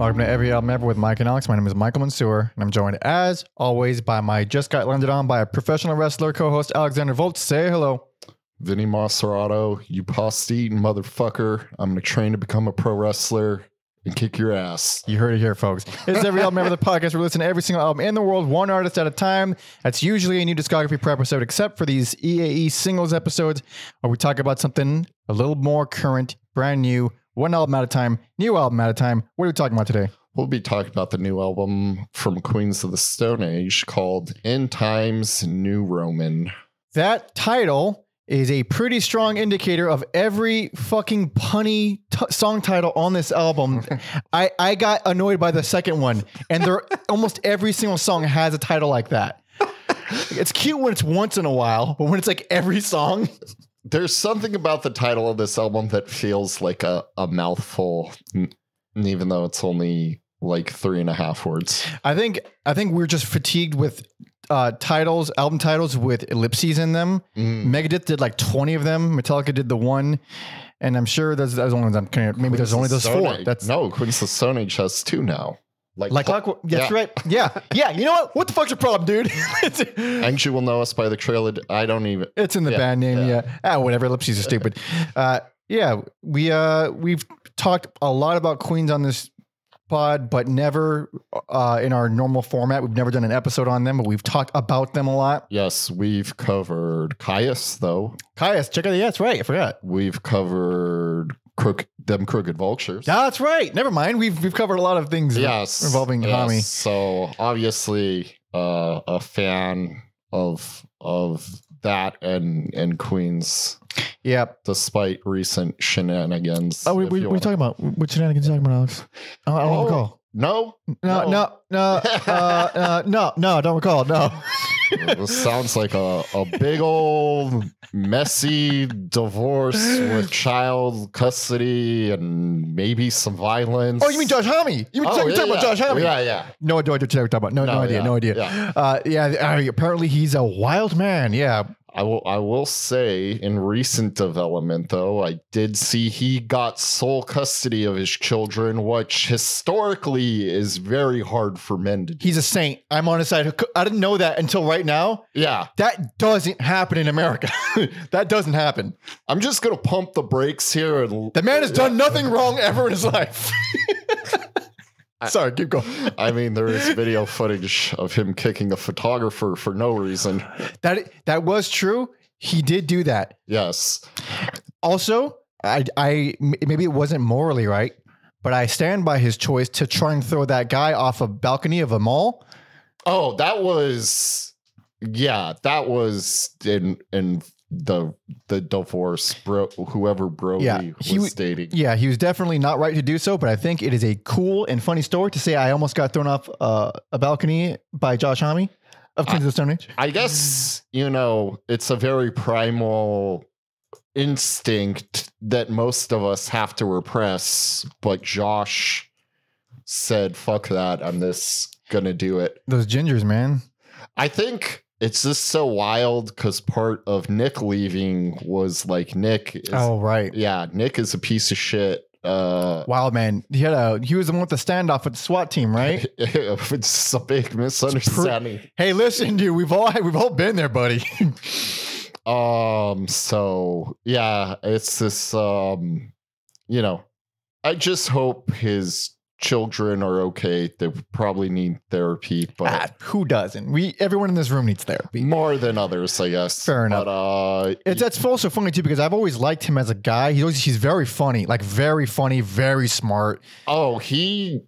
Welcome to Every Album Ever with Mike and Alex. My name is Michael Mansour, and I'm joined, as always, by my just got landed on by a professional wrestler co-host Alexander Volt. Say hello. Vinny Masserato, you pasta eating motherfucker. I'm gonna train to become a pro wrestler and kick your ass. You heard it here, folks. It's Every Album Ever, the podcast we listen to every single album in the world, one artist at a time. That's usually a new discography per episode, except for these EAE singles episodes where we talk about something a little more current, brand new, one album at a time, new album at a time. What are we talking about today? We'll be talking about the new album from Queens of the Stone Age called In Times New Roman. That title is a pretty strong indicator of every fucking punny t- song title on this album. I, I got annoyed by the second one, and there almost every single song has a title like that. It's cute when it's once in a while, but when it's like every song, There's something about the title of this album that feels like a, a mouthful, even though it's only like three and a half words. I think I think we're just fatigued with uh, titles, album titles with ellipses in them. Mm. Megadeth did like twenty of them. Metallica did the one, and I'm sure there's, there's only I'm maybe there's only those Stone four. Age- That's no, Queens of the Stone Age has two now. Like, Like clockwork. That's yeah. right. Yeah. Yeah. You know what? What the fuck's your problem, dude? you will know us by the trailer. I don't even. it's in the Yeah, band name. Yeah. yeah. Ah, whatever. Ellipses are stupid. Uh, yeah. We uh we've talked a lot about Queens on this pod, but never uh in our normal format. We've never done an episode on them, but we've talked about them a lot. Yes, we've covered Kyuss, though. Kyuss, check out. Yeah, that's right. I forgot. We've covered crook, them crooked vultures. That's right. Never mind. We've we've covered a lot of things. yes, involving yes. Homme. So obviously, uh, a fan of of that and and Queens, Yeah. despite recent shenanigans. Oh, we, we, you we want- talking about what shenanigans you talking about, Alex? I, I don't Oh. No, No, no, no, uh, uh, no, no. I don't recall. No. This sounds like a, a big old messy divorce with child custody and maybe some violence. Oh, you mean Josh Homme? You mean Oh, you're yeah, talking about. Josh Homme? Yeah, yeah. No idea what you're talking about. No, no, No, idea. yeah, no idea. yeah. Uh, yeah. apparently he's a wild man. Yeah. I will I will say in recent development though, I did see he got sole custody of his children, which historically is very hard for men to do. He's a saint. I'm on his side. I didn't know that until right now. Yeah. That doesn't happen in America. that doesn't happen. I'm just gonna pump the brakes here and The man has done nothing wrong ever in his life. Sorry, keep going. I mean there is video footage of him kicking a photographer for no reason. That that was true. He did do that. Yes. Also, I I maybe it wasn't morally right, but I stand by his choice to try and throw that guy off a balcony of a mall. Oh, that was yeah, that was in in the the divorce bro whoever Brody Yeah, was he dating. Yeah, he was definitely not right to do so, but I think it is a cool and funny story to say I almost got thrown off uh, a balcony by Josh Homme of Queens of the Stone Age. I guess, you know, it's a very primal instinct that most of us have to repress, but Josh said, fuck that, I'm this gonna do it. Those gingers, man. I think it's just so wild because part of Nick leaving was like Nick is Oh, right. yeah, Nick is a piece of shit. Uh Wild man. He had a he was the one with the standoff with the SWAT team, right? it's a big misunderstanding. hey, listen, dude, we've all we've all been there, buddy. Um, so yeah, it's this um, you know, I just hope his children are okay. They probably need therapy, but ah, who doesn't? We everyone in this room needs therapy. more than others, I guess. Fair enough. But uh It's that's also funny too because I've always liked him as a guy. He's always he's very funny, like very funny, very smart. oh, he's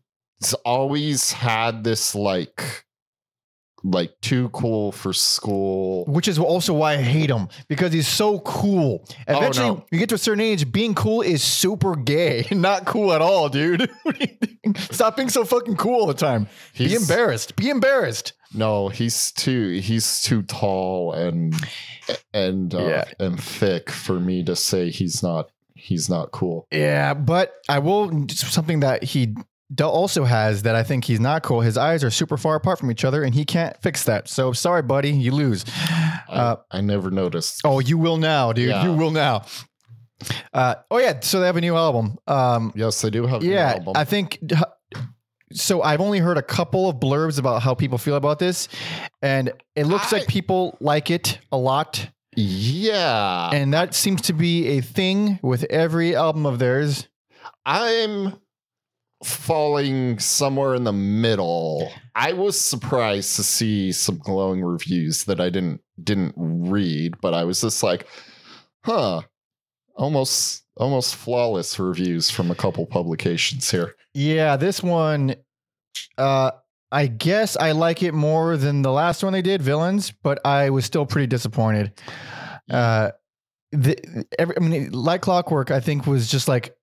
always had this like like too cool for school. Which is also why I hate him because he's so cool. Eventually, no. you get to a certain age, being cool is super gay, not cool at all, dude. What do you think? Stop being so fucking cool all the time. Be embarrassed. Be embarrassed. No, he's too he's too tall and and uh, Yeah. and thick for me to say he's not he's not cool. Yeah, but I will something that he do- also has that I think he's not cool. His eyes are super far apart from each other, and he can't fix that. So sorry, buddy, you lose. Uh, I, I never noticed. Oh, you will now, dude. Yeah. You will now. Uh, oh yeah, so they have a new album. Um, Yes, they do have. yeah, album. I think so I've only heard a couple of blurbs about how people feel about this, and it looks I- like people like it a lot, Yeah. and that seems to be a thing with every album of theirs. I'm falling somewhere in the middle. I was surprised to see some glowing reviews that I didn't didn't read, but I was just like, huh. Almost almost flawless reviews from a couple publications here. Yeah, this one, uh, I guess I like it more than the last one they did, Villains, but I was still pretty disappointed. Uh, the every, I mean, like Clockwork, I think was just like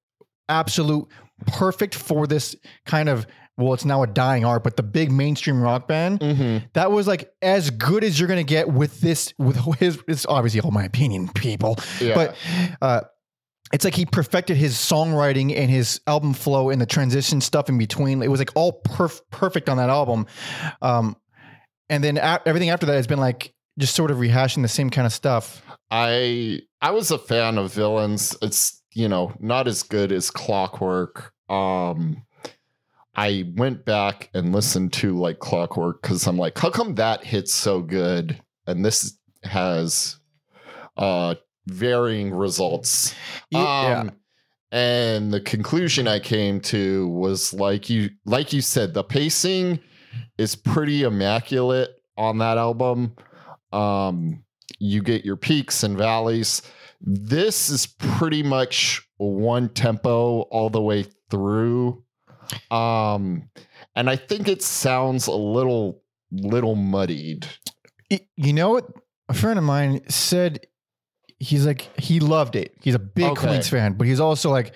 absolute perfect for this kind of. Well, it's now a dying art, but the big mainstream rock band Mm-hmm. that was like as good as you're gonna get with this. With his, it's obviously all my opinion, people Yeah. but uh, it's like he perfected his songwriting and his album flow and the transition stuff in between. It was like all perf- perfect on that album. Um, and then a- everything after that has been like just sort of rehashing the same kind of stuff. I I was a fan of villains. It's you know not as good as Clockwork. Um, I went back and listened to like Clockwork because I'm like, how come that hits so good and this has uh varying results? Yeah. Um, and the conclusion I came to was like you like you said, the pacing is pretty immaculate on that album. Um, you get your peaks and valleys. This is pretty much one tempo all the way through. Um, and I think it sounds a little little muddied. You know what? A friend of mine said he's like he loved it. He's a big Okay. Queens fan, but he's also like,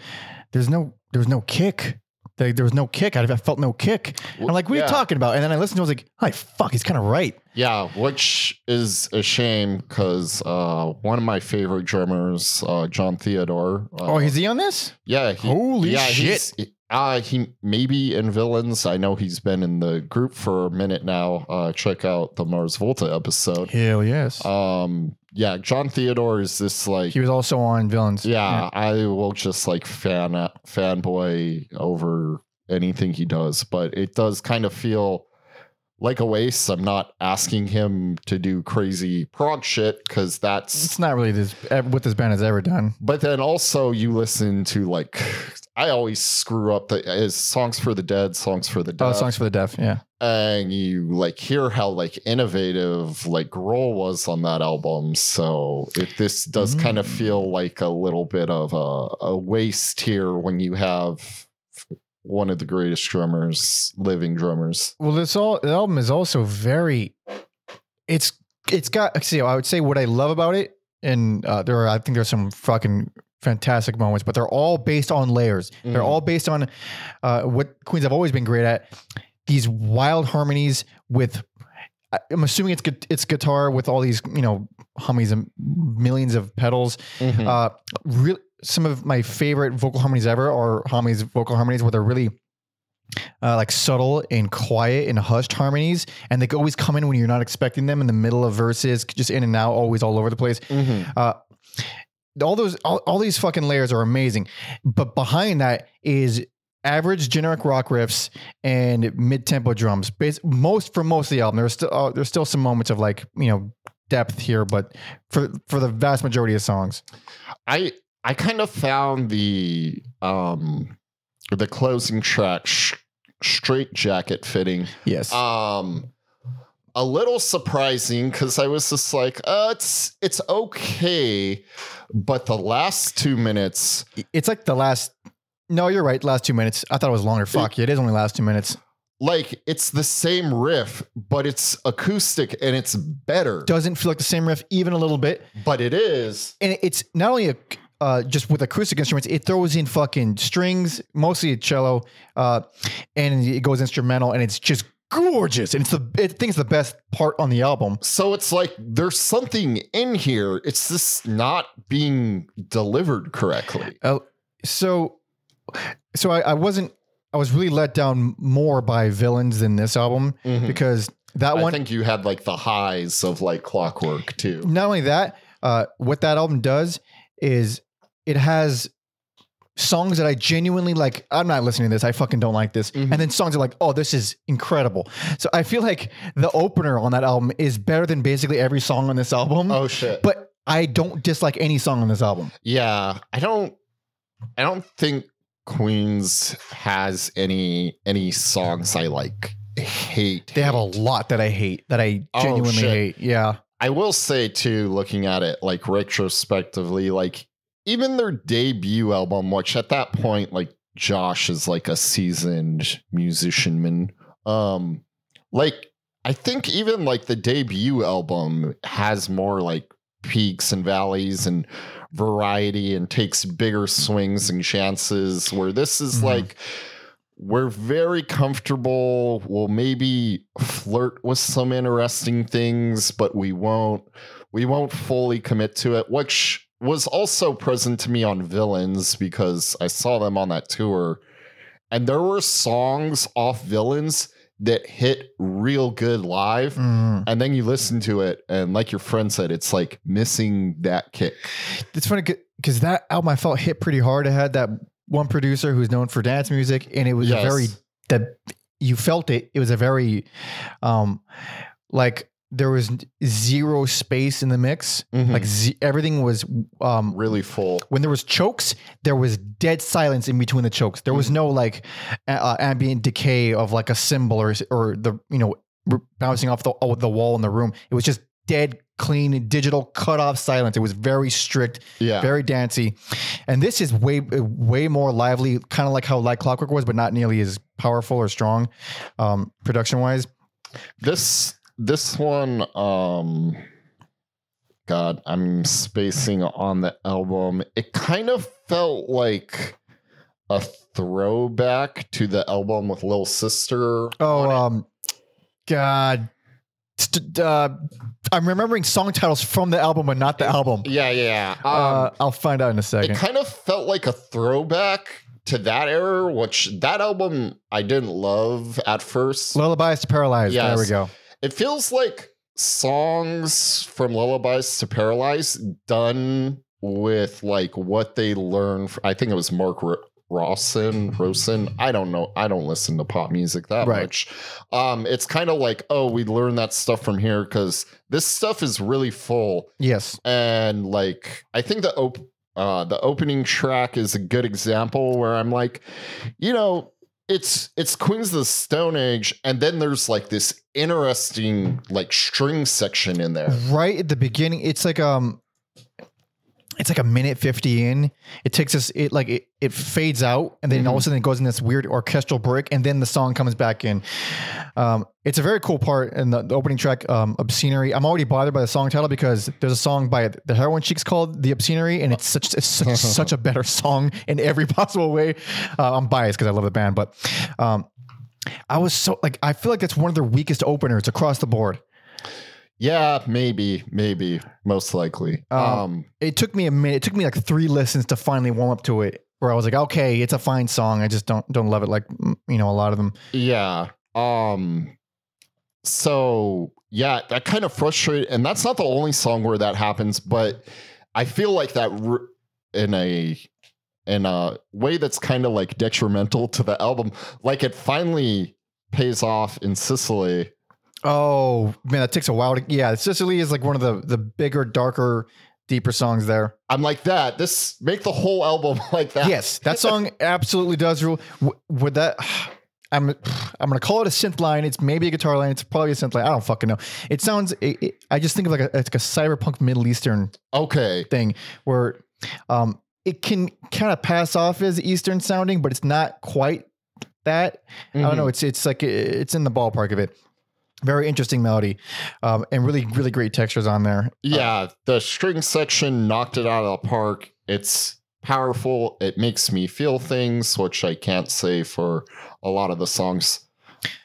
there's no there's no kick. Like, there was no kick. I, felt no kick. I'm like, what are Yeah. you talking about? And then I listened to it, I was like, hi, fuck, he's kind of right. Yeah, which is a shame because uh, one of my favorite drummers, uh, Jon Theodore. Uh, oh, is he on this? yeah, he, Holy yeah, shit. He's, uh, he maybe in villains. I know he's been in the group for a minute now. Uh, check out the Mars Volta episode. Hell yes. Um, yeah, Jon Theodore is this like he was also on Villains. yeah, I will just like fan fanboy over anything he does, but it does kind of feel like a waste. I'm not asking him to do crazy prog shit because that's. It's not really this what this band has ever done. But then also you listen to like I always screw up the is songs for the dead, songs for the Oh, dead, songs for the deaf. Yeah. and you like hear how like innovative like Grohl was on that album. So it this does kind of Mm. feel like a little bit of a, a waste here when you have one of the greatest drummers, living drummers. Well, this all the album is also very. It's it's got. See, I would say what I love about it, and uh, there are I think there's some fucking fantastic moments, but they're all based on layers. They're Mhm. all based on uh, what Queens have always been great at. These wild harmonies with. I'm assuming it's it's guitar with all these you know hummies and millions of pedals. Mhm. Uh, real some of my favorite vocal harmonies ever are harmonies, vocal harmonies where they're really uh, like subtle and quiet and hushed harmonies, and they always come in when you're not expecting them in the middle of verses, just in and out, always all over the place. Mhm. Uh, all those, all, all these fucking layers are amazing, but behind that is average generic rock riffs and mid-tempo drums. Bas- most for most of the album, there's still uh, there's still some moments of like you know depth here, but for for the vast majority of songs, I I kind of found the um the closing track sh- straight jacket fitting yes, um a little surprising because I was just like, uh, it's it's okay, but the last two minutes, it's like the last. No, you're right. Last two minutes. I thought it was longer. Fuck, yeah, it is only last two minutes. like it's the same riff, but it's acoustic and it's better. Doesn't feel like the same riff even a little bit. But it is. and it's not only a uh, just with acoustic instruments, it throws in fucking strings, mostly a cello, uh, and it goes instrumental, and it's just gorgeous. And it's the I think it's the best part on the album. So it's like there's something in here. It's just not being delivered correctly. Uh, so, so I, I wasn't. I was really let down more by villains than this album Mhm. because that one. I think you had like the highs of like clockwork too. not only that, uh, what that album does is it has songs that I genuinely like. I'm not listening to this. I fucking don't like this. Mhm. And then songs are like, oh, this is incredible. So I feel like the opener on that album is better than basically every song on this album. Oh shit. But I don't dislike any song on this album. Yeah, I don't I don't think Queens has any any songs I like hate. They have a lot that I hate, that I Oh, genuinely shit. hate. Yeah. I will say too, looking at it like retrospectively, like even their debut album, which at that point, like Josh is like a seasoned musician man. Um, like I think even like the debut album has more like peaks and valleys and variety and takes bigger swings and chances where this is Mhm. like we're very comfortable. We'll maybe flirt with some interesting things, but we won't we won't fully commit to it, which was also present to me on Villains because I saw them on that tour. And there were songs off Villains that hit real good live. Mhm. And then you listen to it, and like your friend said, it's like missing that kick. It's funny because that album I felt hit pretty hard. It had that one producer who's known for dance music, and it was a very that you felt it. It was a very um like there was zero space in the mix. Mhm. Like z- everything was um really full. when there was chokes, there was dead silence in between the chokes. There was Mhm. no like uh, ambient decay of like a cymbal or or the you know bouncing off the oh, the wall in the room. It was just dead clean digital cut off silence. It was very strict, Yeah. very dancey, and this is way way more lively, kind of like how Like Clockwork was, but not nearly as powerful or strong, um, production wise. this this one um god i'm spacing on the album it kind of felt like a throwback to the album with Little Sister. Oh, um, God. Uh, I'm remembering song titles from the album, but not the album. yeah, yeah. Um, uh, I'll find out in a second. it kind of felt like a throwback to that era, which that album I didn't love at first. Lullabies to Paralyze. There we go. It feels like songs from Lullabies to Paralyze done with like what they learned. fr- I think it was Mark R- Rawson, Rosen. I don't know. I don't listen to pop music that Right. much. Um, it's kind of like, oh, we learned that stuff from here because this stuff is really full. Yes. And like, I think the op- uh, the opening track is a good example where I'm like, you know, it's it's Queens of the Stone Age, and then there's like this interesting like string section in there. Right at the beginning, it's like um, it's like a minute fifty in. It takes us. It like it, it fades out, and then all of a sudden it goes in this weird orchestral break, and then the song comes back in. Um, it's a very cool part in the, the opening track, um, "Obscenery." I'm already bothered by the song title because there's a song by the Heroin Chicks called "The Obscenery," and it's such it's such, such a better song in every possible way. Uh, I'm biased because I love the band, but um, I was so like I feel like that's one of their weakest openers across the board. Yeah, maybe, maybe, most likely. Um, Um, it took me a minute. It took me like three listens to finally warm up to it. Where I was like, okay, it's a fine song. I just don't don't love it like you know a lot of them. yeah. Um, so yeah, that kind of frustrated, and that's not the only song where that happens, but I feel like that in a in a way that's kind of like detrimental to the album. Like it finally pays off in Sicily. Oh man, that takes a while to. Yeah, Sicily is like one of the the bigger, darker, deeper songs there. I'm like that. This make the whole album like that. Yes, that song absolutely does rule. Would that? I'm I'm gonna call it a synth line. It's maybe a guitar line. It's probably a synth line. I don't fucking know. It sounds. It, it- I just think of like a it's like a cyberpunk Middle Eastern Okay. thing where um it can kind of pass off as Eastern sounding, but it's not quite that. I don't know. It's it's like it's in the ballpark of it. Very interesting melody, um, and really really great textures on there. Yeah, the string section knocked it out of the park. It's powerful. It makes me feel things, which I can't say for a lot of the songs.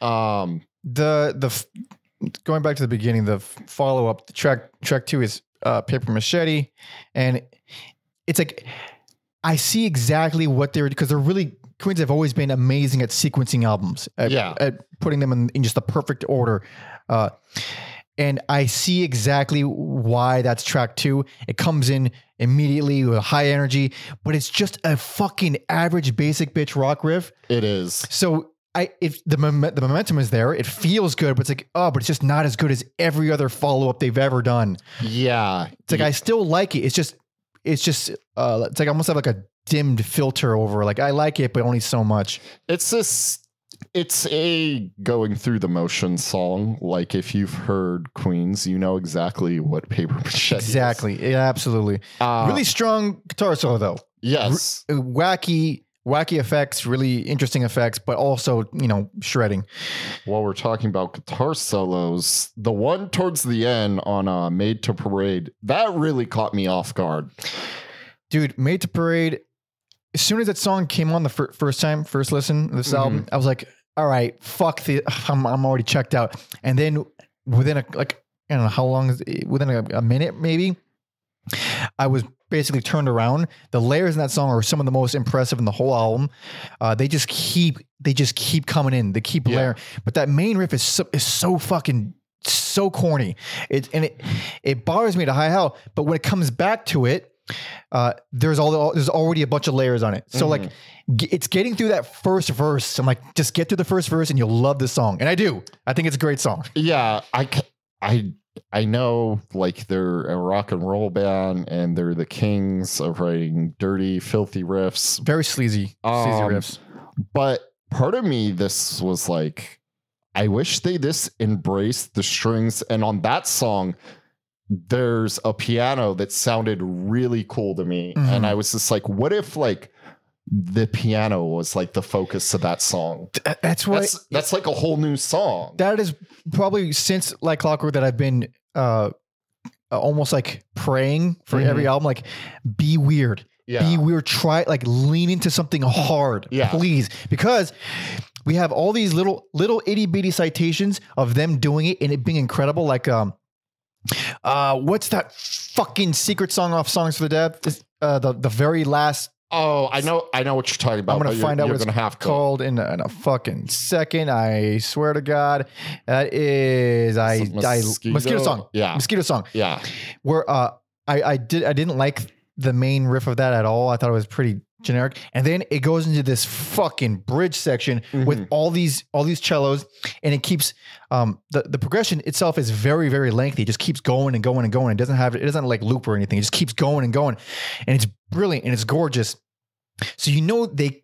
Um, The the f- going back to the beginning, the follow up track track two is uh, Paper Machete, and it's like I see exactly what they're because they're really Queens have always been amazing at sequencing albums. At, Yeah. at putting them in, in just the perfect order. Uh, and I see exactly why that's track two. It comes in immediately with high energy, but it's just a fucking average basic bitch rock riff. It is. So I if the mom- the momentum is there, it feels good, but it's like oh, but it's just not as good as every other follow up they've ever done. Yeah. It's like I still like it. It's just it's just uh, it's like I almost have like a dimmed filter over. Like I like it, but only so much. It's this. It's a going through the motion song. Like if you've heard Queens, you know exactly what paper machete. is. Exactly. Yeah, absolutely. Uh, really strong guitar solo though. Yes. Uh, Wacky, wacky effects, really interesting effects, but also you know shredding. While we're talking about guitar solos, the one towards the end on uh, "Made to Parade" that really caught me off guard. Dude, Made to Parade. As soon as that song came on the fir- first time, first listen this Mhm. album, I was like, all right, fuck the, I'm, I'm already checked out. And then within a, like, I don't know how long, is it, within a, a minute maybe, I was basically turned around. The layers in that song are some of the most impressive in the whole album. Uh, they just keep, they just keep coming in. They keep Yeah. layering. But that main riff is so, is so fucking so corny. It and it it bothers me to high hell. But when it comes back to it, uh, there's all there's already a bunch of layers on it. So like g- it's getting through that first verse. I'm like, just get through the first verse and you'll love the song. And I do. I think it's a great song. Yeah, I, I, I know like they're a rock and roll band and they're the kings of writing dirty, filthy riffs. Very sleazy, sleazy Um, riffs. But part of me, this was like, I wish they this embraced the strings. And on that song, there's a piano that sounded really cool to me. Mhm. And I was just like, what if like the piano was like the focus of that song? That's what That's that's like a whole new song. that is probably since like clockwork that I've been uh almost like praying for every album. Like, be weird. yeah. be weird. Try like lean into something hard, Yeah. please, because we have all these little little itty bitty citations of them doing it and it being incredible. Like, um, uh, what's that fucking secret song off Songs for the Dead? Uh, the the very last Oh, I know, I know what you're talking about. I'm gonna you're- find out You're what it's gonna have to. called in a, in a fucking second. I swear to God, that is I, Some I mosquito? mosquito song, Yeah, mosquito song. yeah. where uh I I did I didn't like the main riff of that at all. I thought it was pretty generic. And then it goes into this fucking bridge section with Mhm. all these all these cellos and it keeps um the, the progression itself is very very lengthy. It just keeps going and going and going. It doesn't have it doesn't like loop or anything. It just keeps going and going. And it's brilliant and it's gorgeous. So you know they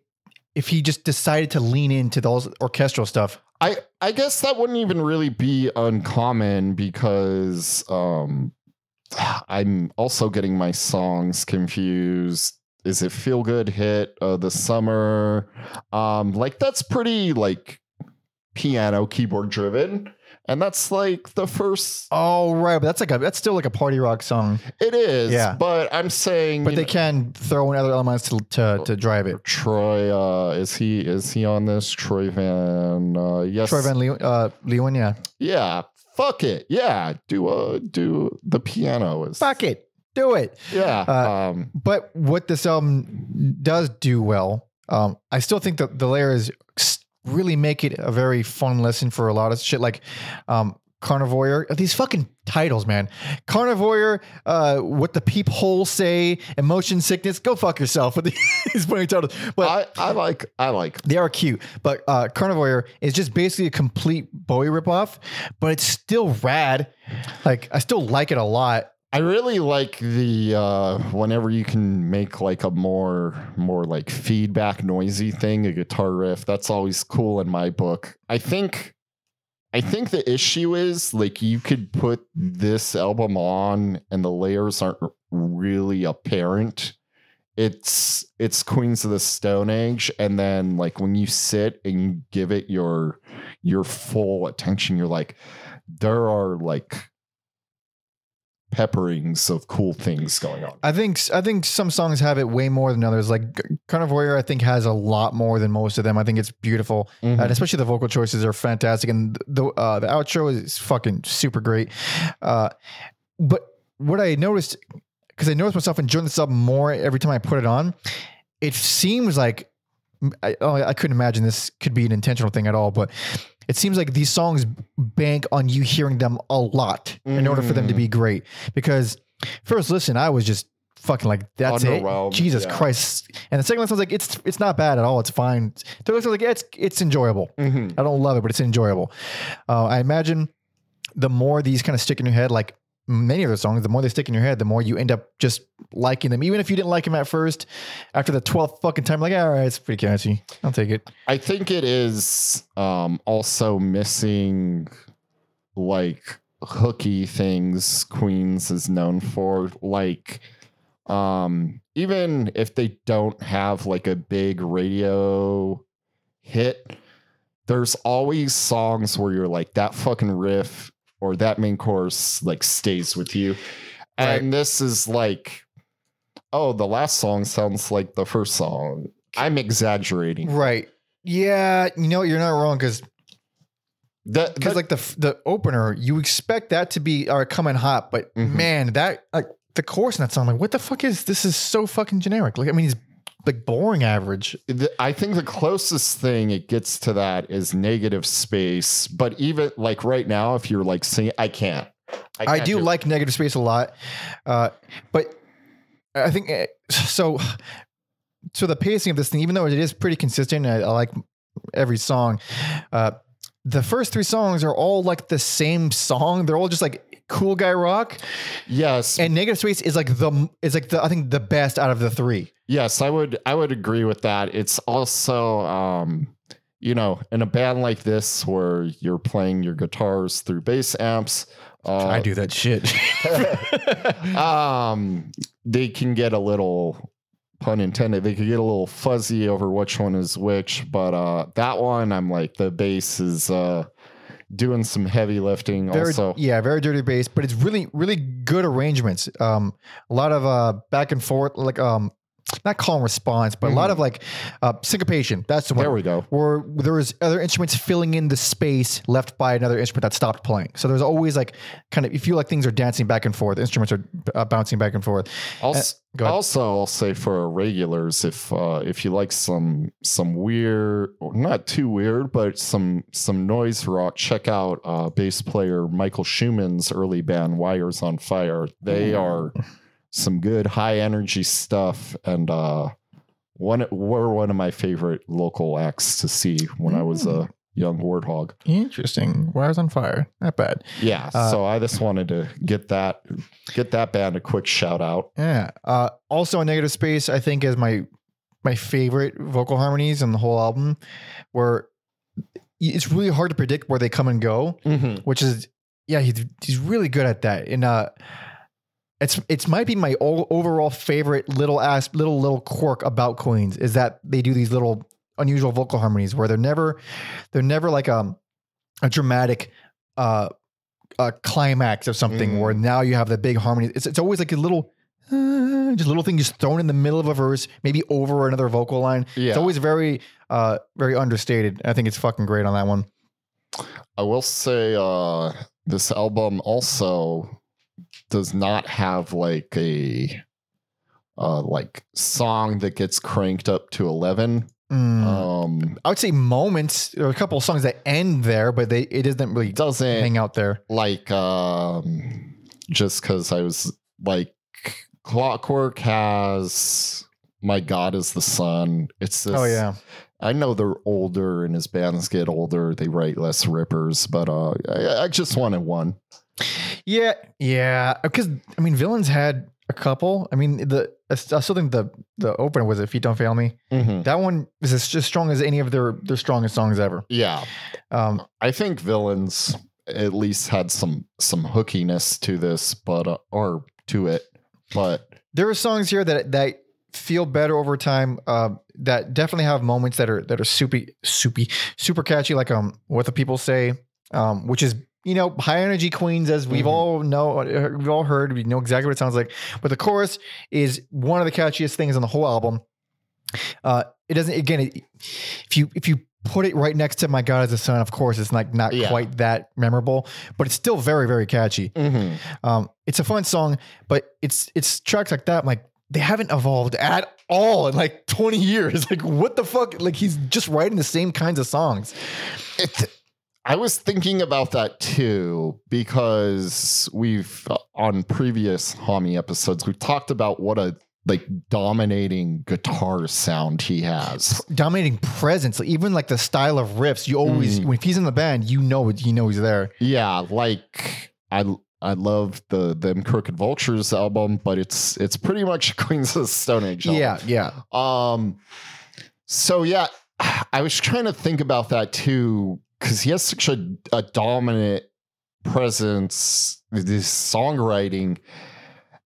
if he just decided to lean into those orchestral stuff. I I guess that wouldn't even really be uncommon because um I'm also getting my songs confused. Is it feel good hit of the summer? Um like that's pretty like piano keyboard driven. And that's like the first Oh right, but that's like a that's still like a party rock song. it is. Yeah. But I'm saying But they know, can throw in other elements to to, to drive it. Troy uh is he is he on this? Troy Van uh yes. Troy Van Leeuwen, uh, Leeuwen, yeah. Yeah, fuck it. Yeah, do uh do the piano is Fuck it, do it. Yeah. Uh, um But what this album does do well, um, I still think that the layers s- really make it a very fun lesson for a lot of shit like um, Carnivore. These fucking titles, man. Carnivore, uh, what the peepholes say, emotion sickness. Go fuck yourself with these funny titles. But I, I like I like They are cute, but uh, Carnivore is just basically a complete Bowie ripoff, but it's still rad. Like I still like it a lot. I really like the uh whenever you can make like a more more like feedback noisy thing, a guitar riff. That's always cool in my book. I think I think the issue is like you could put this album on and the layers aren't really apparent. It's it's Queens of the Stone Age and then like when you sit and you give it your your full attention you're like there are like pepperings of cool things going on. I think I think some songs have it way more than others. Like Carnivore, I think has a lot more than most of them. I think it's beautiful, Mhm. and especially the vocal choices are fantastic, and the uh, the outro is fucking super great. Uh, but what I noticed, because I noticed myself enjoying this album more every time I put it on, it seems like I, oh, I couldn't imagine this could be an intentional thing at all, but it seems like these songs bank on you hearing them a lot in order for them to be great. Because first listen, I was just fucking like that's it. Jesus yeah. Christ! And the second one sounds like it's it's not bad at all. It's fine. Third one sounds like it's it's enjoyable. Mhm. I don't love it, but it's enjoyable. Uh, I imagine the more these kind of stick in your head, like many of the songs, the more they stick in your head, the more you end up just liking them. Even if you didn't like them at first, after the twelfth fucking time, like all right, it's pretty catchy. I'll take it. I think it is um, also missing like hooky things Queens is known for. Like, um, even if they don't have like a big radio hit, there's always songs where you're like, that fucking riff or that main course like stays with you. And this is like, oh, the last song sounds like the first song. I'm exaggerating. Right. Yeah, you know you're not wrong because That, because like the the opener, you expect that to be or coming hot, but Mhm. man, that like the chorus in that song, like what the fuck is this? Is so fucking generic. Like I mean, it's like boring average. the- I think the closest thing it gets to that is negative space. But even like right now, if you're like singing, I can't. I, can't do it. like negative space a lot, uh, but I think eh, so. So the pacing of this thing, even though it is pretty consistent, I, I like every song. Uh, the first three songs are all like the same song. They're all just like cool guy rock, Yes, and negative space is like the is like the I think the best out of the three. Yes, I would. I would agree with that. It's also, um, you know, in a band like this where you're playing your guitars through bass amps. Uh, I do that shit. um they can get a little pun intended they could get a little fuzzy over which one is which but uh that one i'm like the bass is uh doing some heavy lifting very, also yeah, very dirty bass, but it's really, really good arrangements. Um, a lot of uh back and forth, like um, not call and response, but a lot of like uh syncopation. That's the one. Mm-hmm. there we go Where there was other instruments filling in the space left by another instrument that stopped playing. So there's always like kind of you feel like things are dancing back and forth. Instruments are uh, bouncing back and forth. also, ahead. also i'll say for regulars if uh if you like some some weird or not too weird but some some noise rock check out uh bass player michael shuman's early band wires on fire they are some good high energy stuff and uh one were one of my favorite local acts to see when i was a young warthog Interesting. Wires on fire. Not bad. yeah Uh, so i just wanted to get that get that band a quick shout out Yeah. Uh, also, a negative space, I think, is my my favorite vocal harmonies on the whole album, where it's really hard to predict where they come and go. Which is, yeah, he's he's really good at that. And uh, it's it's might be my overall favorite little ass little little quirk about Queens is that they do these little unusual vocal harmonies where they're never they're never like um a dramatic uh a climax of something Mm. where now you have the big harmony. It's it's always like a little uh, just a little thing just thrown in the middle of a verse, maybe over another vocal line. yeah It's always very uh very understated. I think it's fucking great on that one. I will say uh this album also does not have like a uh like song that gets cranked up to 11 Mm. um I would say moments. or a couple of songs that end there, but they it doesn't really doesn't hang out there. like um just cuz I was like Clockwork has My God is the Sun. It's this Oh yeah, I know they're older and as bands get older, they write less rippers, but uh I, I just wanted one. Yeah, yeah. Because I mean, villains had a couple. I mean, the I still think the the opener was "If You Don't Fail Me." Mhm. That one is as just strong as any of their their strongest songs ever. Yeah. Um, I think villains at least had some some hookiness to this, but uh, or to it, but there are songs here that that feel better over time. Uh, that definitely have moments that are that are soupy, soupy, super catchy. Like um, what the people say, um, which is you know high energy queens as we've Mhm. all know, we've all heard. We know exactly what it sounds like. But the chorus is one of the catchiest things on the whole album. Uh, it doesn't again. It, if you if you put it right next to "My God Is a Sun," of course, it's like not Yeah. quite that memorable, but it's still very very catchy. Um, it's a fun song, but it's it's tracks like that. I'm like they haven't evolved at all in like 20 years. Like what the fuck? Like he's just writing the same kinds of songs. it's I was thinking about that too because we've uh, on previous Homme episodes we've talked about what a like dominating guitar sound he has. Dominating presence, even like the style of riffs. You always, Mm. when he's in the band, you know. You know he's there. Yeah, like I I love the them Crooked Vultures album, but it's it's pretty much Queens of the Stone Age. album. Yeah, yeah. Um. So yeah, I was trying to think about that too because he has such a, a dominant presence, this songwriting,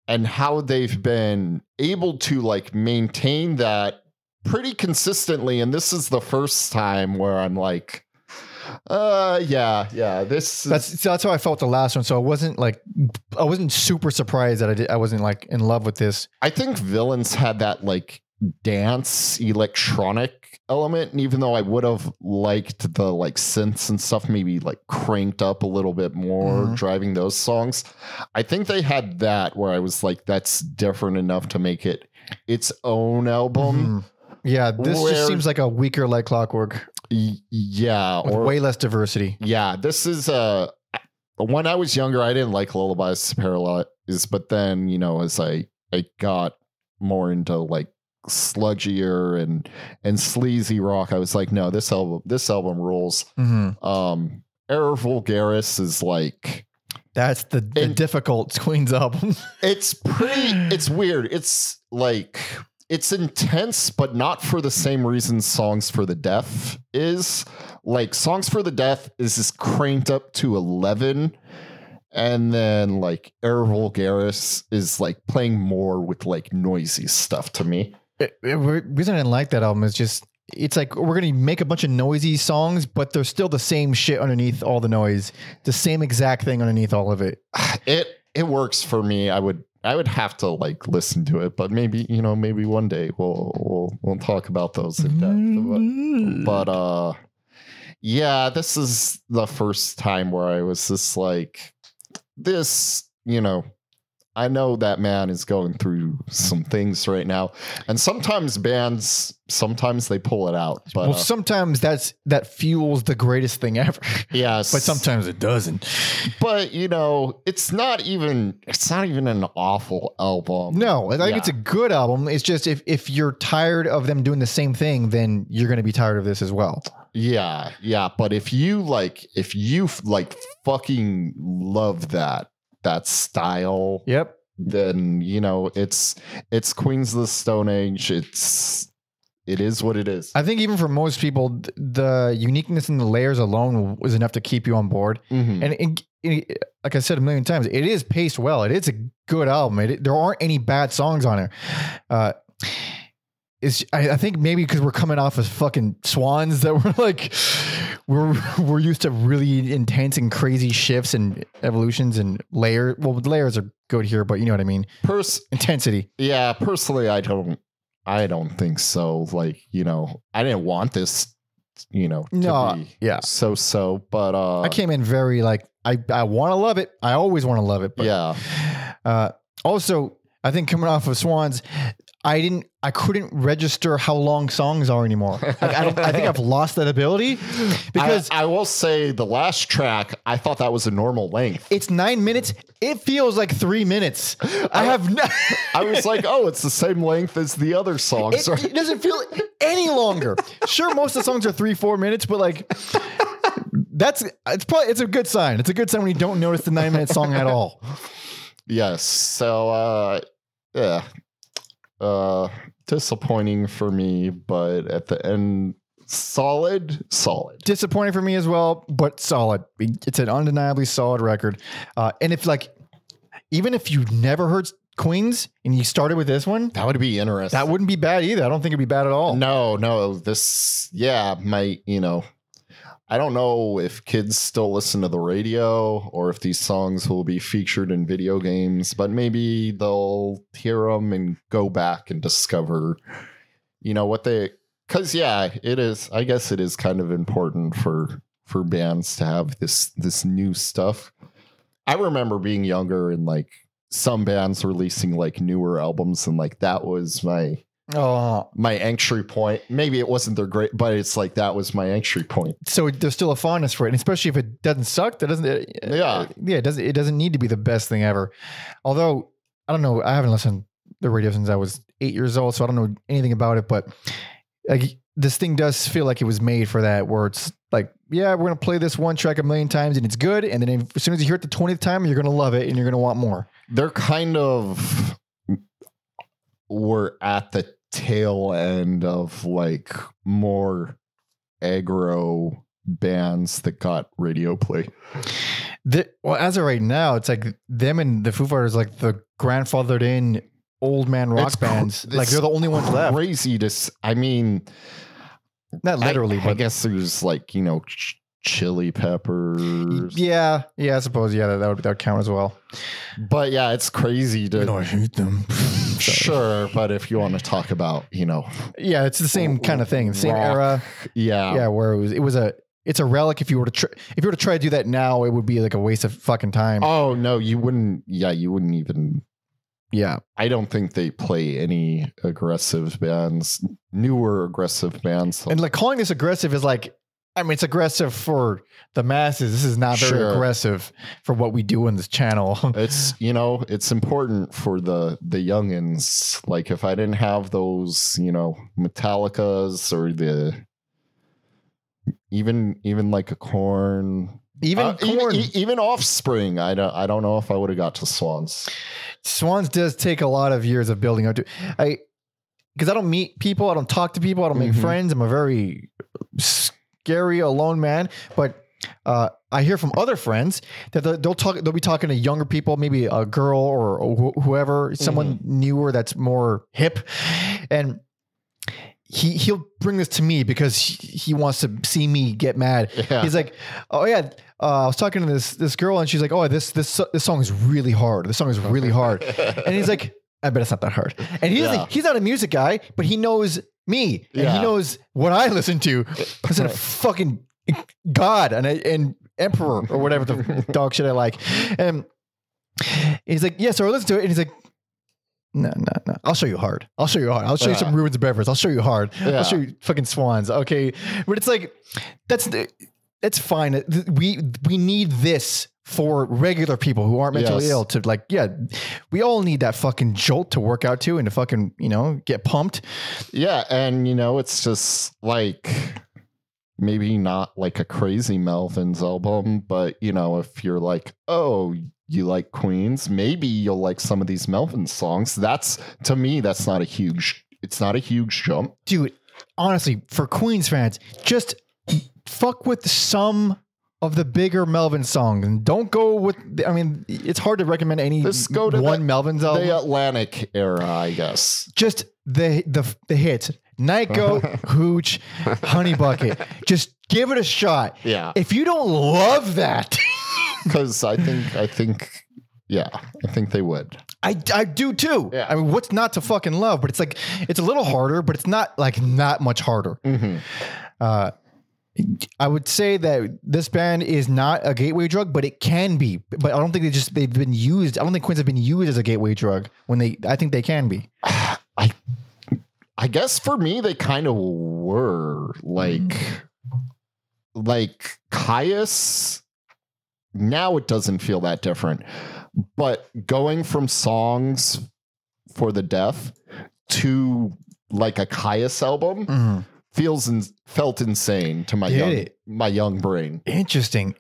and how they've been able to like maintain that pretty consistently. And this is the first time where I'm like, uh, yeah, yeah, this is, That's so that's how I felt the last one. So I wasn't like, I wasn't super surprised that I did. I wasn't like in love with this. I think villains had that like dance electronic element and even though i would have liked the like synths and stuff maybe like cranked up a little bit more Mhm. driving those songs i think they had that where i was like that's different enough to make it its own album Mhm. Yeah, this where- just seems like a weaker like clockwork Y- yeah or way less diversity. yeah this is uh when i was younger i didn't like lullabies to paralyze but then you know as i i got more into like sludgier and and sleazy rock. I was like no this album this album rules. Mhm. um era vulgaris is like That's the, the And- difficult Queen's album. it's pretty it's weird. It's like it's intense but not for the same reason songs for the deaf is. Like songs for the deaf is just cranked up to 11 and then like era vulgaris is like playing more with like noisy stuff to me It- the reason I didn't like that album is just it's like we're gonna make a bunch of noisy songs, but there's still the same shit underneath all the noise, the same exact thing underneath all of it. it it works for me i would i would have to like listen to it but maybe you know maybe one day we'll we'll, we'll talk about those in depth but, but uh yeah this is the first time where i was just like this you know i know that man is going through some things right now and sometimes bands sometimes they pull it out but well, uh, sometimes that's that fuels the greatest thing ever, yes but sometimes it doesn't. but you know it's not even it's not even an awful album No, I think Yeah. it's a good album. It's just if if you're tired of them doing the same thing, then you're gonna be tired of this as well. Yeah, yeah, but if you like, if you like fucking love that that style, Yep. then you know it's it's Queens of the Stone Age. It's it is what it is. I think even for most people, the uniqueness in the layers alone was enough to keep you on board. Mhm. And it, it- like I said a million times, it is paced well. It is a good album. It, there aren't any bad songs on it. Uh, it's, I, I think maybe because we're coming off as fucking swans that we're like we're we're used to really intense and crazy shifts and evolutions and layer. Well, layers are good here, but you know what I mean. Pers- Intensity. yeah, personally, I don't, I don't think so. Like, you know, I didn't want this, you know, to No, be yeah. so so, but uh, I came in very like I I want to love it. I always want to love it. But yeah, Uh, also, I think coming off of Swans, I didn't, I couldn't register how long songs are anymore. Like, I, don't, I think I've lost that ability because I, I will say the last track, I thought that was a normal length. it's nine minutes. It feels like three minutes. I have no, I was like, oh, it's the same length as the other songs. it, it doesn't feel any longer. Sure, most of the songs are three, four minutes, but like that's it's probably it's a good sign. It's a good sign when you don't notice the nine minute song at all. yes. So, uh, yeah, uh, disappointing for me, but at the end, solid, solid. disappointing for me as well, but solid. It's an undeniably solid record. Uh, and if like, even if you never heard Queens and you started with this one, That would be interesting. that wouldn't be bad either. I don't think it'd be bad at all. No, no, this, yeah, might, you know, I don't know if kids still listen to the radio or if these songs will be featured in video games, but maybe they'll hear them and go back and discover, you know, what they, cause yeah, it is, I guess it is kind of important for, for bands to have this, this new stuff. I remember being younger and like some bands releasing like newer albums and like that was my, Oh, my entry point. Maybe it wasn't their great, but it's like that was my entry point. so there's still a fondness for it, and especially if it doesn't suck. That doesn't. It, Yeah. yeah. It doesn't. It doesn't need to be the best thing ever. Although I don't know. I haven't listened to the radio since I was eight years old, so I don't know anything about it. But like this thing does feel like it was made for that, where it's like, yeah, we're gonna play this one track a million times and it's good, and then if, as soon as you hear it the twentieth time, you're gonna love it and you're gonna want more. They're kind of were at the tail end of like more aggro bands that got radio play. The, well, as of right now, it's like them and the Foo Fighters, like the grandfathered in old man rock It's bands. Like they're the only ones left. Crazy to, s- I mean, Not literally, I, I but guess there's like you know ch- chili peppers. yeah, yeah. I suppose yeah, that, that would that would count as well. But yeah, it's crazy to I hate them. sure. But if you want to talk about you know, Yeah, it's the same kind of thing, same Rock. era. yeah, Yeah, where it was it was a it's a relic. If you were to tr- if you were to try to do that now, it would be like a waste of fucking time. Oh no, you wouldn't. Yeah, you wouldn't even. yeah, I don't think they play any aggressive bands, newer aggressive bands. and like calling this aggressive is like. I mean, it's aggressive for the masses. This is not very Sure. aggressive for what we do on this channel. it's you know it's important for the the youngins. Like if I didn't have those, you know, Metallicas or the even even like a Korn. Even uh, Korn, even, even offspring i don't i don't know if i would have got to swans Swans does take a lot of years of building up to. I because I don't meet people, I don't talk to people, I don't make Mhm. friends. I'm a very scary alone man. But uh, I hear from other friends that they'll, talk. They'll be talking to younger people, maybe a girl or wh- whoever, someone newer that's more hip, and. He he'll bring this to me because he, he wants to see me get mad. yeah He's like, oh yeah, uh, I was talking to this this girl and she's like, oh this this this song is really hard. This song is really hard. And he's like, I bet it's not that hard. And he's Yeah. like, he's not a music guy, but he knows me and he knows what I listen to. Listen to fucking God and and Emperor or whatever the dog shit I like. And he's like, yeah, so I listen to it, and he's like. No, no, no. I'll show you hard. I'll show you hard. I'll show you Yeah. some Rubens Beverage. I'll show you hard. Yeah. I'll show you fucking swans. Okay. But it's like, that's that's fine. We we need this for regular people who aren't mentally Yes. ill to like, yeah, we all need that fucking jolt to work out to and to fucking, you know, get pumped. yeah and you know it's just like maybe not like a crazy melvins album but you know if you're like oh you like queens maybe you'll like some of these melvin songs that's to me that's not a huge it's not a huge jump Dude, honestly, for Queens fans, just fuck with some of the bigger Melvin songs and don't go with I mean, it's hard to recommend any go to one the- Melvins album. the atlantic era i guess just the the the hits. Night Goat, Hooch, Honey Bucket. Just give it a shot. yeah If you don't love that, because i think i think yeah i think they would I, I do too. Yeah. I mean, what's not to fucking love? But it's like it's a little harder, but it's not like not much harder. Mhm. Uh, I would say that this band is not a gateway drug, but it can be. But I don't think they just they've been used. I don't think Queens have been used as a gateway drug when they. I think they can be. I I guess for me they kind of were like hmm. like Kyuss now it doesn't feel that different. But going from songs for the deaf to like a Kyuss album mm-hmm. Feels in, felt insane to my young it? my young brain. Interesting.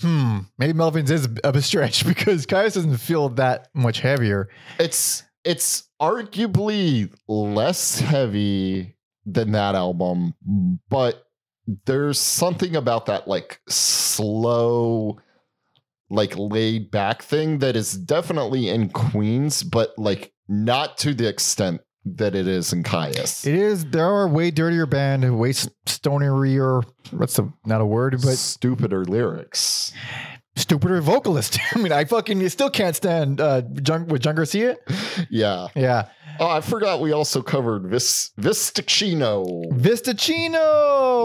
Hmm. Maybe Melvins is a a stretch because Kyuss doesn't feel that much heavier. It's it's arguably less heavy than that album, but there's something about that like slow, like laid back thing that is definitely in Queens, but like not to the extent that it is in Kyuss. It is. There are way dirtier band, way stonerier. What's the not a word, but stupider lyrics. stupider vocalist. I mean, I fucking still can't stand uh, John, with John Garcia. Yeah. Yeah, Oh, I forgot we also covered Vis. Vista Chino.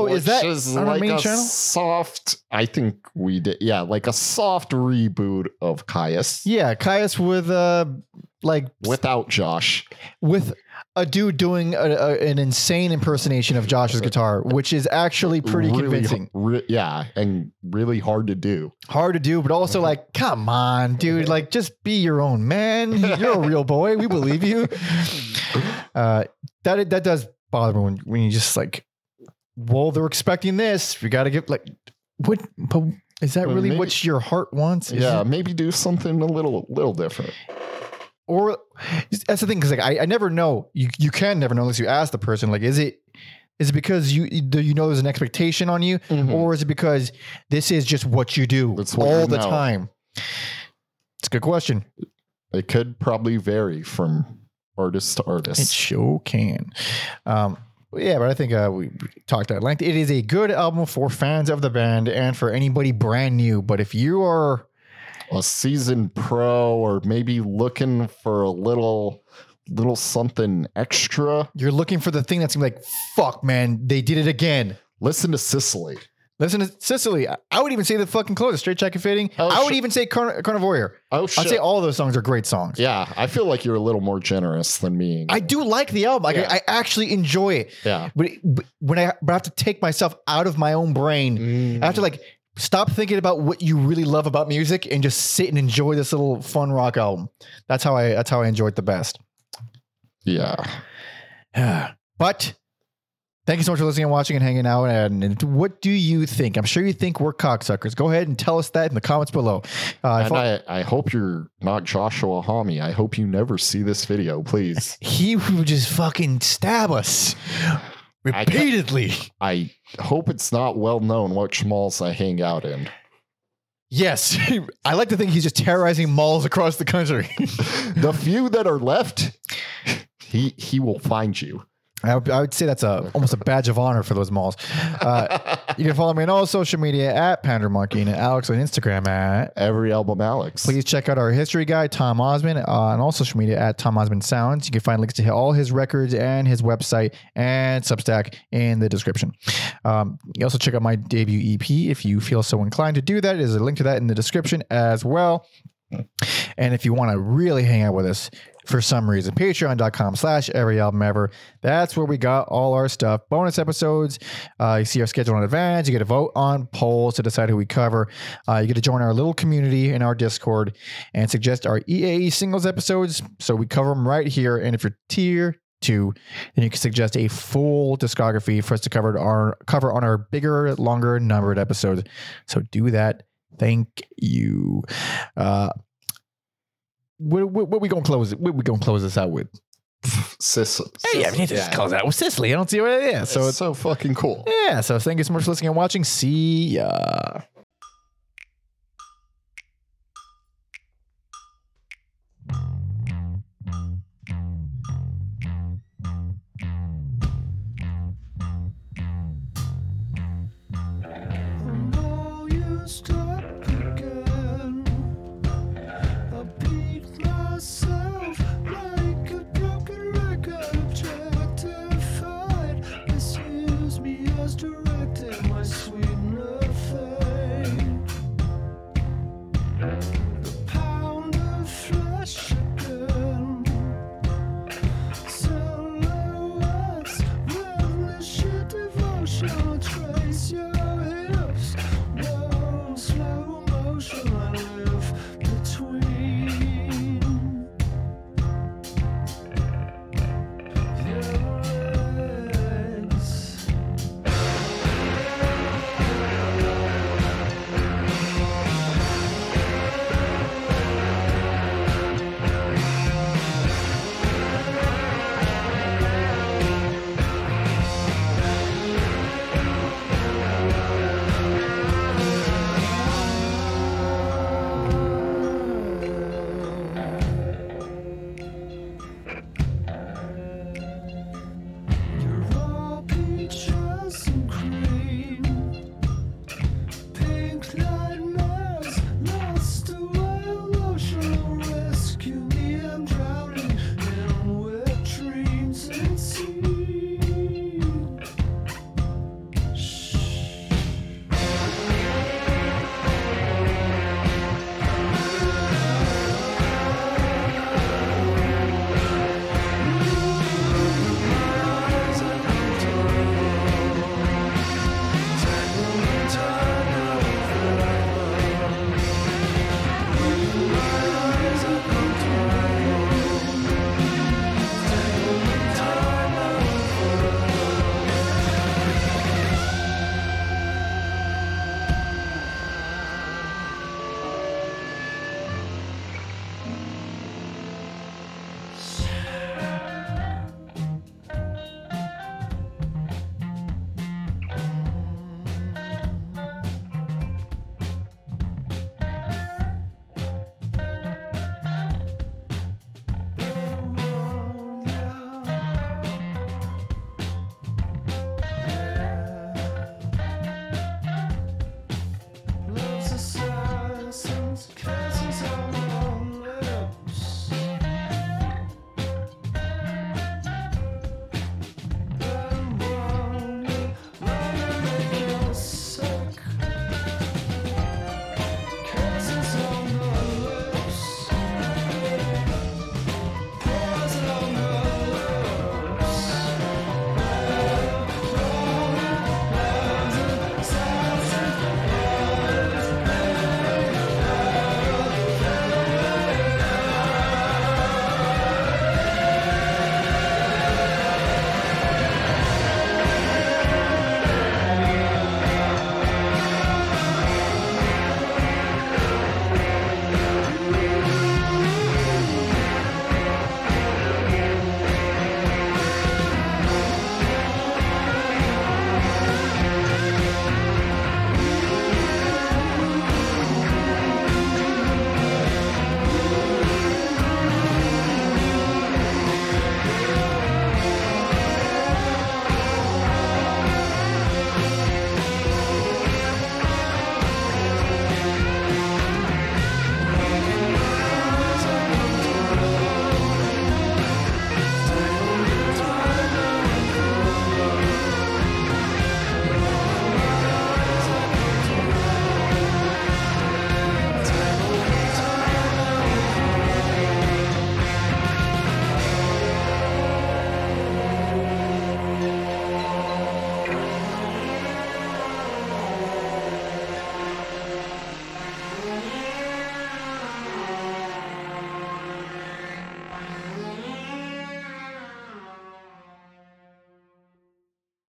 which Is that is on our like main a channel? soft? I think we did. Yeah, like a soft reboot of Kyuss Yeah, Kyuss with uh, like without Josh. with a dude doing a, a, an insane impersonation of Josh's guitar, which is actually pretty Really convincing. re- yeah, and really hard to do. Hard to do, but also like, come on, dude, like just be your own man. You're a real boy. We believe you. Uh, that that does bother me when when you just like, well, they're expecting this. We got to get like, what? But is that really maybe- what your heart wants? Is yeah, it- maybe do something a little little different. Or that's the thing because like I, I never know you you can never know unless you ask the person like is it is it because you do you know there's an expectation on you Mhm. or is it because this is just what you do what all you the know. time it's a good question It could probably vary from artist to artist. it sure can um yeah, but I think uh, we talked at length. It is a good album for fans of the band and for anybody brand new. But if you are a seasoned pro or maybe looking for a little little something extra you're looking for the thing that's gonna be like, fuck, man, they did it again. listen to sicily Listen to Sicily. I- I would even say the fucking clothes, straight jacket fitting. Oh, I would shit. even say Carn- Carnavoyeur. oh I'd say all those songs are great songs. yeah i feel like you're a little more generous than me I do like the album. Like, Yeah. I, I actually enjoy it. yeah But, but when I, but I have to take myself out of my own brain, mm. I have to like stop thinking about what you really love about music and just sit and enjoy this little fun rock album. That's how I. That's how I enjoyed the best. yeah but thank you so much for listening and watching and hanging out. And, and what do you think? I'm sure you think we're cocksuckers. Go ahead and tell us that in the comments below. Uh, and I, I hope you're not Joshua Homme. I hope you never see this video, please. he would just fucking stab us I repeatedly. I hope it's not well known what malls I hang out in. yes, I like to think he's just terrorizing malls across the country. the few that are left, he he will find you. I would, I would say that's a almost a badge of honor for those malls. Uh, you can follow me on all social media at Pander Monkey and Alex on Instagram at. Every album, Alex. Please check out our history guy, Tom Osmond, uh, on all social media at Tom Osmond Sounds. You can find links to all his records and his website and Substack in the description. Um, you also check out my debut EP if you feel so inclined to do that. There's a link to that in the description as well. And if you want to really hang out with us for some reason, patreon.com slash every album ever. That's where we got all our stuff. Bonus episodes. Uh, you see our schedule in advance. You get to vote on polls to decide who we cover. Uh, you get to join our little community in our Discord and suggest our EAE singles episodes. So we cover them right here. And if you're tier two, then you can suggest a full discography for us to cover our cover on our bigger, longer numbered episodes. So do that. Thank you. Uh, what, what, what we gonna close? It? What we gonna close this out with? Sis, Hey, yeah, we need to just close out with Sicily. I don't see what it is. So So it's so fucking cool. yeah. So thank you so much for listening and watching. See ya. Don't trace your